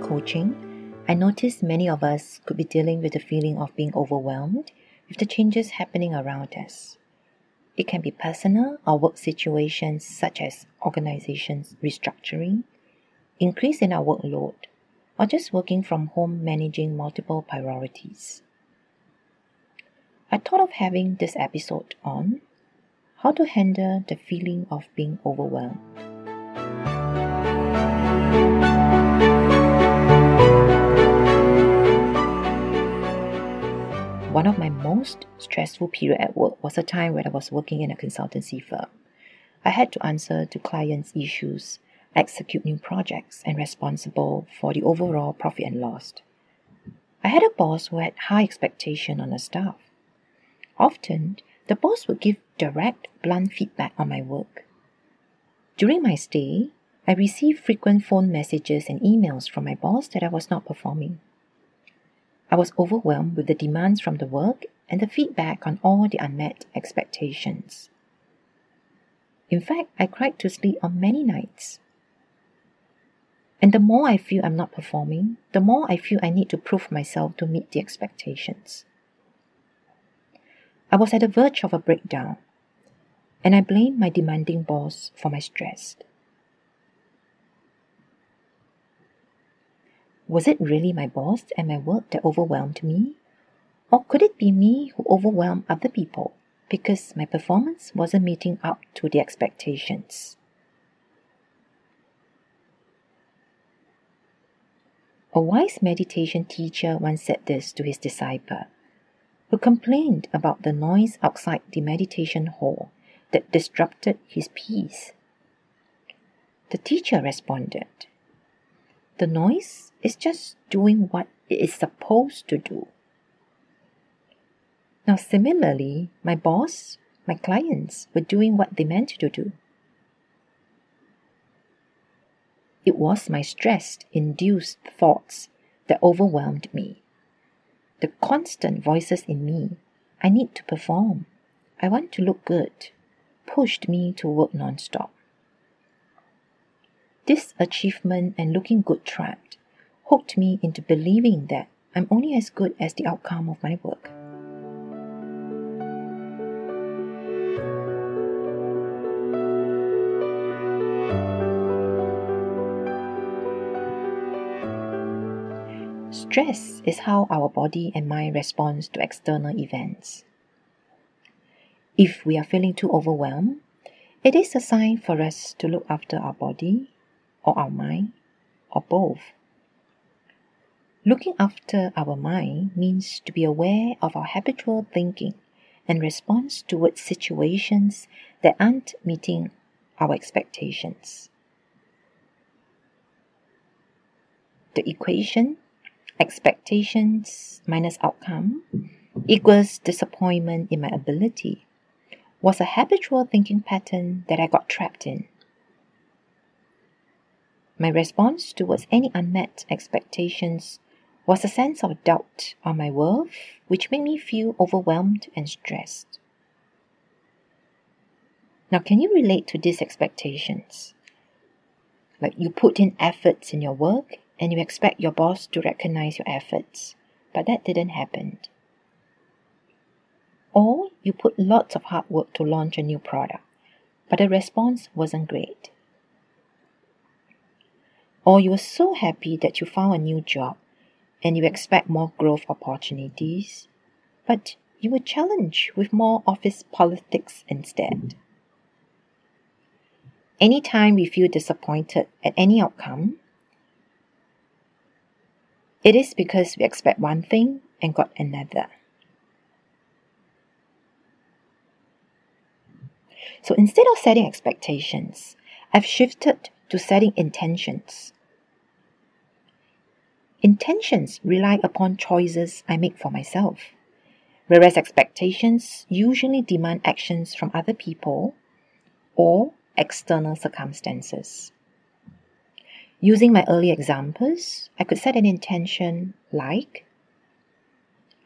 coaching, I noticed many of us could be dealing with the feeling of being overwhelmed with the changes happening around us. It can be personal or work situations such as organizations restructuring, increase in our workload, or just working from home managing multiple priorities. I thought of having this episode on how to handle the feeling of being overwhelmed. One of my most stressful period at work was a time when I was working in a consultancy firm. I had to answer to clients' issues, execute new projects, and responsible for the overall profit and loss. I had a boss who had high expectation on the staff. Often, the boss would give direct, blunt feedback on my work. During my stay, I received frequent phone messages and emails from my boss that I was not performing. I was overwhelmed with the demands from the work and the feedback on all the unmet expectations. In fact, I cried to sleep on many nights. And the more I feel I'm not performing, the more I feel I need to prove myself to meet the expectations. I was at the verge of a breakdown, and I blamed my demanding boss for my stress. Was it really my boss and my work that overwhelmed me? Or could it be me who overwhelmed other people because my performance wasn't meeting up to the expectations? A wise meditation teacher once said this to his disciple, who complained about the noise outside the meditation hall that disrupted his peace. The teacher responded, The noise is just doing what it is supposed to do. Now, similarly, my boss, my clients were doing what they meant to do. It was my stress induced thoughts that overwhelmed me. The constant voices in me I need to perform, I want to look good, pushed me to work non-stop. This achievement and looking good trapped hooked me into believing that I'm only as good as the outcome of my work. Stress is how our body and mind responds to external events. If we are feeling too overwhelmed, it is a sign for us to look after our body or our mind or both. Looking after our mind means to be aware of our habitual thinking and response towards situations that aren't meeting our expectations. The equation expectations minus outcome equals disappointment in my ability was a habitual thinking pattern that I got trapped in. My response towards any unmet expectations was a sense of doubt on my worth, which made me feel overwhelmed and stressed. Now, can you relate to these expectations? Like you put in efforts in your work and you expect your boss to recognize your efforts, but that didn't happen. Or you put lots of hard work to launch a new product, but the response wasn't great. Or you were so happy that you found a new job and you expect more growth opportunities, but you were challenged with more office politics instead. Anytime we feel disappointed at any outcome, it is because we expect one thing and got another. So instead of setting expectations, I've shifted to setting intentions Intentions rely upon choices I make for myself, whereas expectations usually demand actions from other people or external circumstances. Using my early examples, I could set an intention like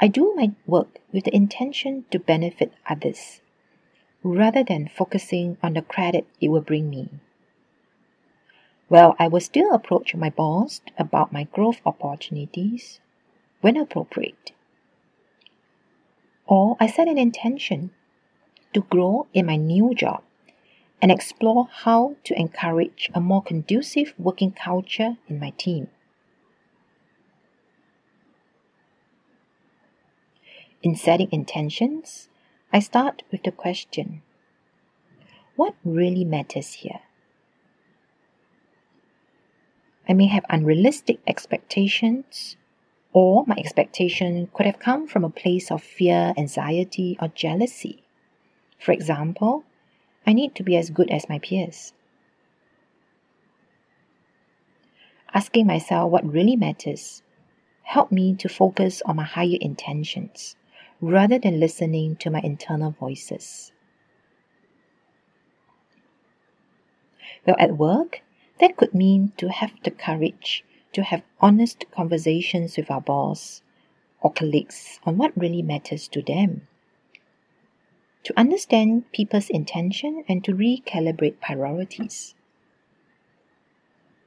I do my work with the intention to benefit others rather than focusing on the credit it will bring me. Well, I will still approach my boss about my growth opportunities when appropriate. Or I set an intention to grow in my new job and explore how to encourage a more conducive working culture in my team. In setting intentions, I start with the question What really matters here? I may have unrealistic expectations, or my expectation could have come from a place of fear, anxiety, or jealousy. For example, I need to be as good as my peers. Asking myself what really matters helped me to focus on my higher intentions rather than listening to my internal voices. Well, at work, that could mean to have the courage to have honest conversations with our boss or colleagues on what really matters to them. To understand people's intention and to recalibrate priorities.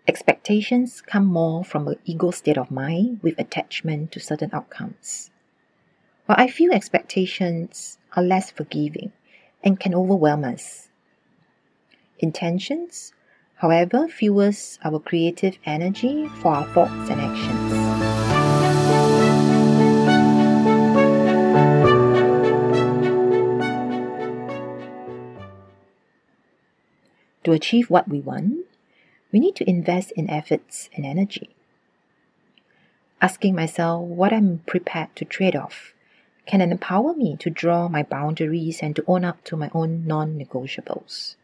Expectations come more from an ego state of mind with attachment to certain outcomes. While I feel expectations are less forgiving and can overwhelm us. Intentions however, fuels our creative energy for our thoughts and actions. To achieve what we want, we need to invest in efforts and energy. Asking myself what I'm prepared to trade off can empower me to draw my boundaries and to own up to my own non negotiables.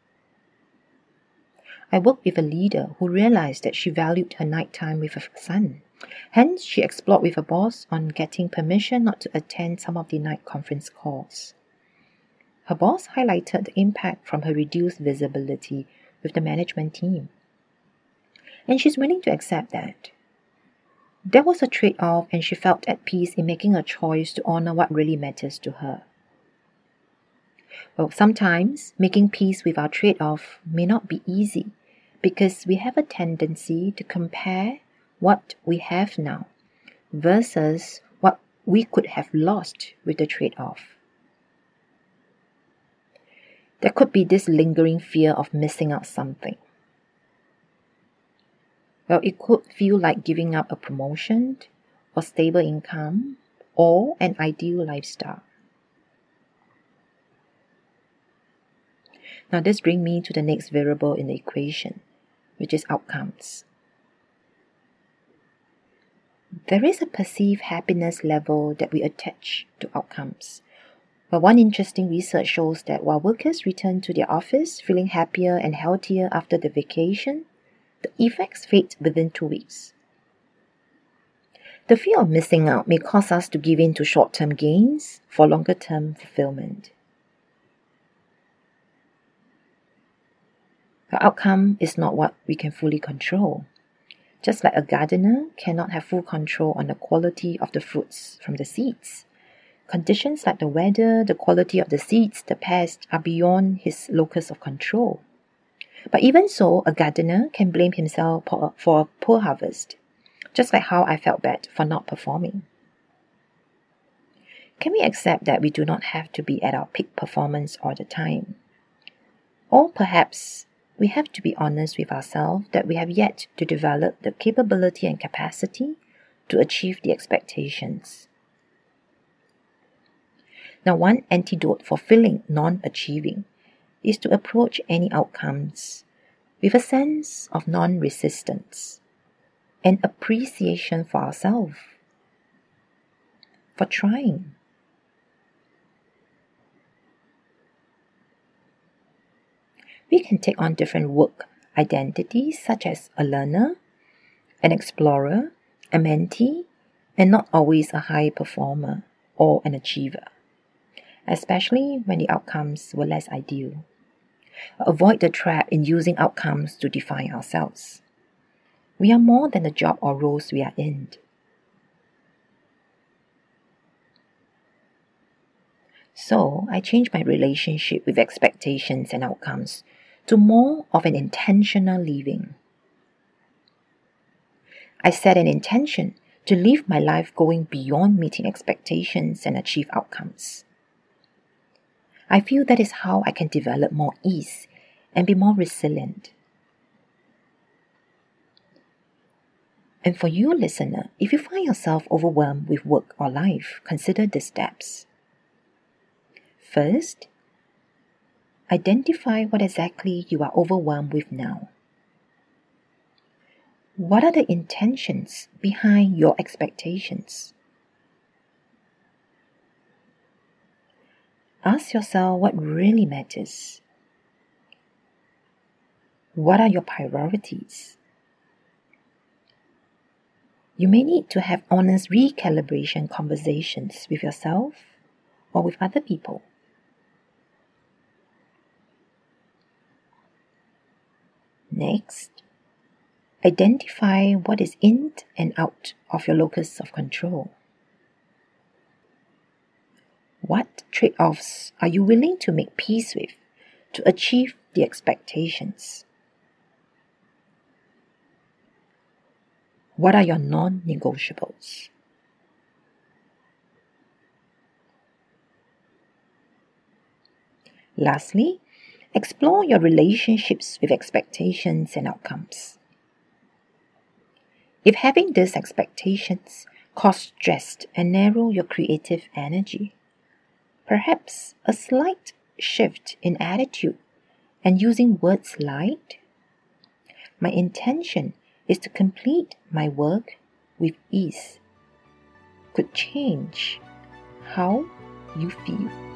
I worked with a leader who realized that she valued her nighttime with her son. Hence, she explored with her boss on getting permission not to attend some of the night conference calls. Her boss highlighted the impact from her reduced visibility with the management team. And she's willing to accept that. There was a trade off, and she felt at peace in making a choice to honor what really matters to her. Well, sometimes making peace with our trade off may not be easy because we have a tendency to compare what we have now versus what we could have lost with the trade off. There could be this lingering fear of missing out something. Well, it could feel like giving up a promotion or stable income or an ideal lifestyle. Now, this brings me to the next variable in the equation which is outcomes. There is a perceived happiness level that we attach to outcomes. But one interesting research shows that while workers return to their office feeling happier and healthier after the vacation, the effects fade within two weeks. The fear of missing out may cause us to give in to short term gains for longer term fulfillment. The outcome is not what we can fully control. Just like a gardener cannot have full control on the quality of the fruits from the seeds. Conditions like the weather, the quality of the seeds, the pest are beyond his locus of control. But even so, a gardener can blame himself for a poor harvest, just like how I felt bad for not performing. Can we accept that we do not have to be at our peak performance all the time? Or perhaps we have to be honest with ourselves that we have yet to develop the capability and capacity to achieve the expectations. Now, one antidote for feeling non achieving is to approach any outcomes with a sense of non resistance and appreciation for ourselves, for trying, we can take on different work identities such as a learner, an explorer, a mentee, and not always a high performer or an achiever, especially when the outcomes were less ideal. Avoid the trap in using outcomes to define ourselves. We are more than the job or roles we are in. So, I changed my relationship with expectations and outcomes to more of an intentional living. I set an intention to live my life going beyond meeting expectations and achieve outcomes. I feel that is how I can develop more ease and be more resilient. And for you, listener, if you find yourself overwhelmed with work or life, consider the steps. First, identify what exactly you are overwhelmed with now. What are the intentions behind your expectations? Ask yourself what really matters. What are your priorities? You may need to have honest recalibration conversations with yourself or with other people. Next, identify what is in and out of your locus of control. What trade offs are you willing to make peace with to achieve the expectations? What are your non negotiables? Lastly, explore your relationships with expectations and outcomes. If having these expectations cause stress and narrow your creative energy, perhaps a slight shift in attitude and using words like, My intention is to complete my work with ease could change how you feel.